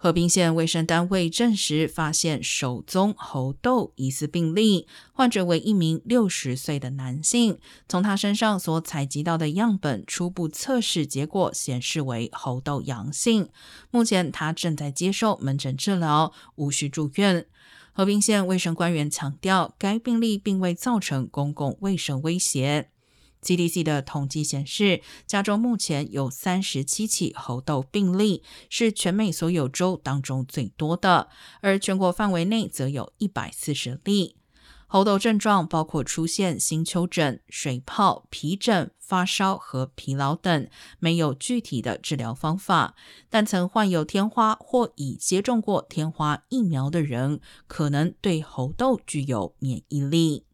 和平县卫生单位证实，发现首宗猴痘疑似病例，患者为一名六十岁的男性。从他身上所采集到的样本初步测试结果显示为猴痘阳性。目前他正在接受门诊治疗，无需住院。和平县卫生官员强调，该病例并未造成公共卫生威胁。CDC 的统计显示，加州目前有三十七起猴痘病例，是全美所有州当中最多的，而全国范围内则有一百四十例。猴痘症状包括出现新丘疹、水泡、皮疹、发烧和疲劳等，没有具体的治疗方法。但曾患有天花或已接种过天花疫苗的人，可能对猴痘具有免疫力。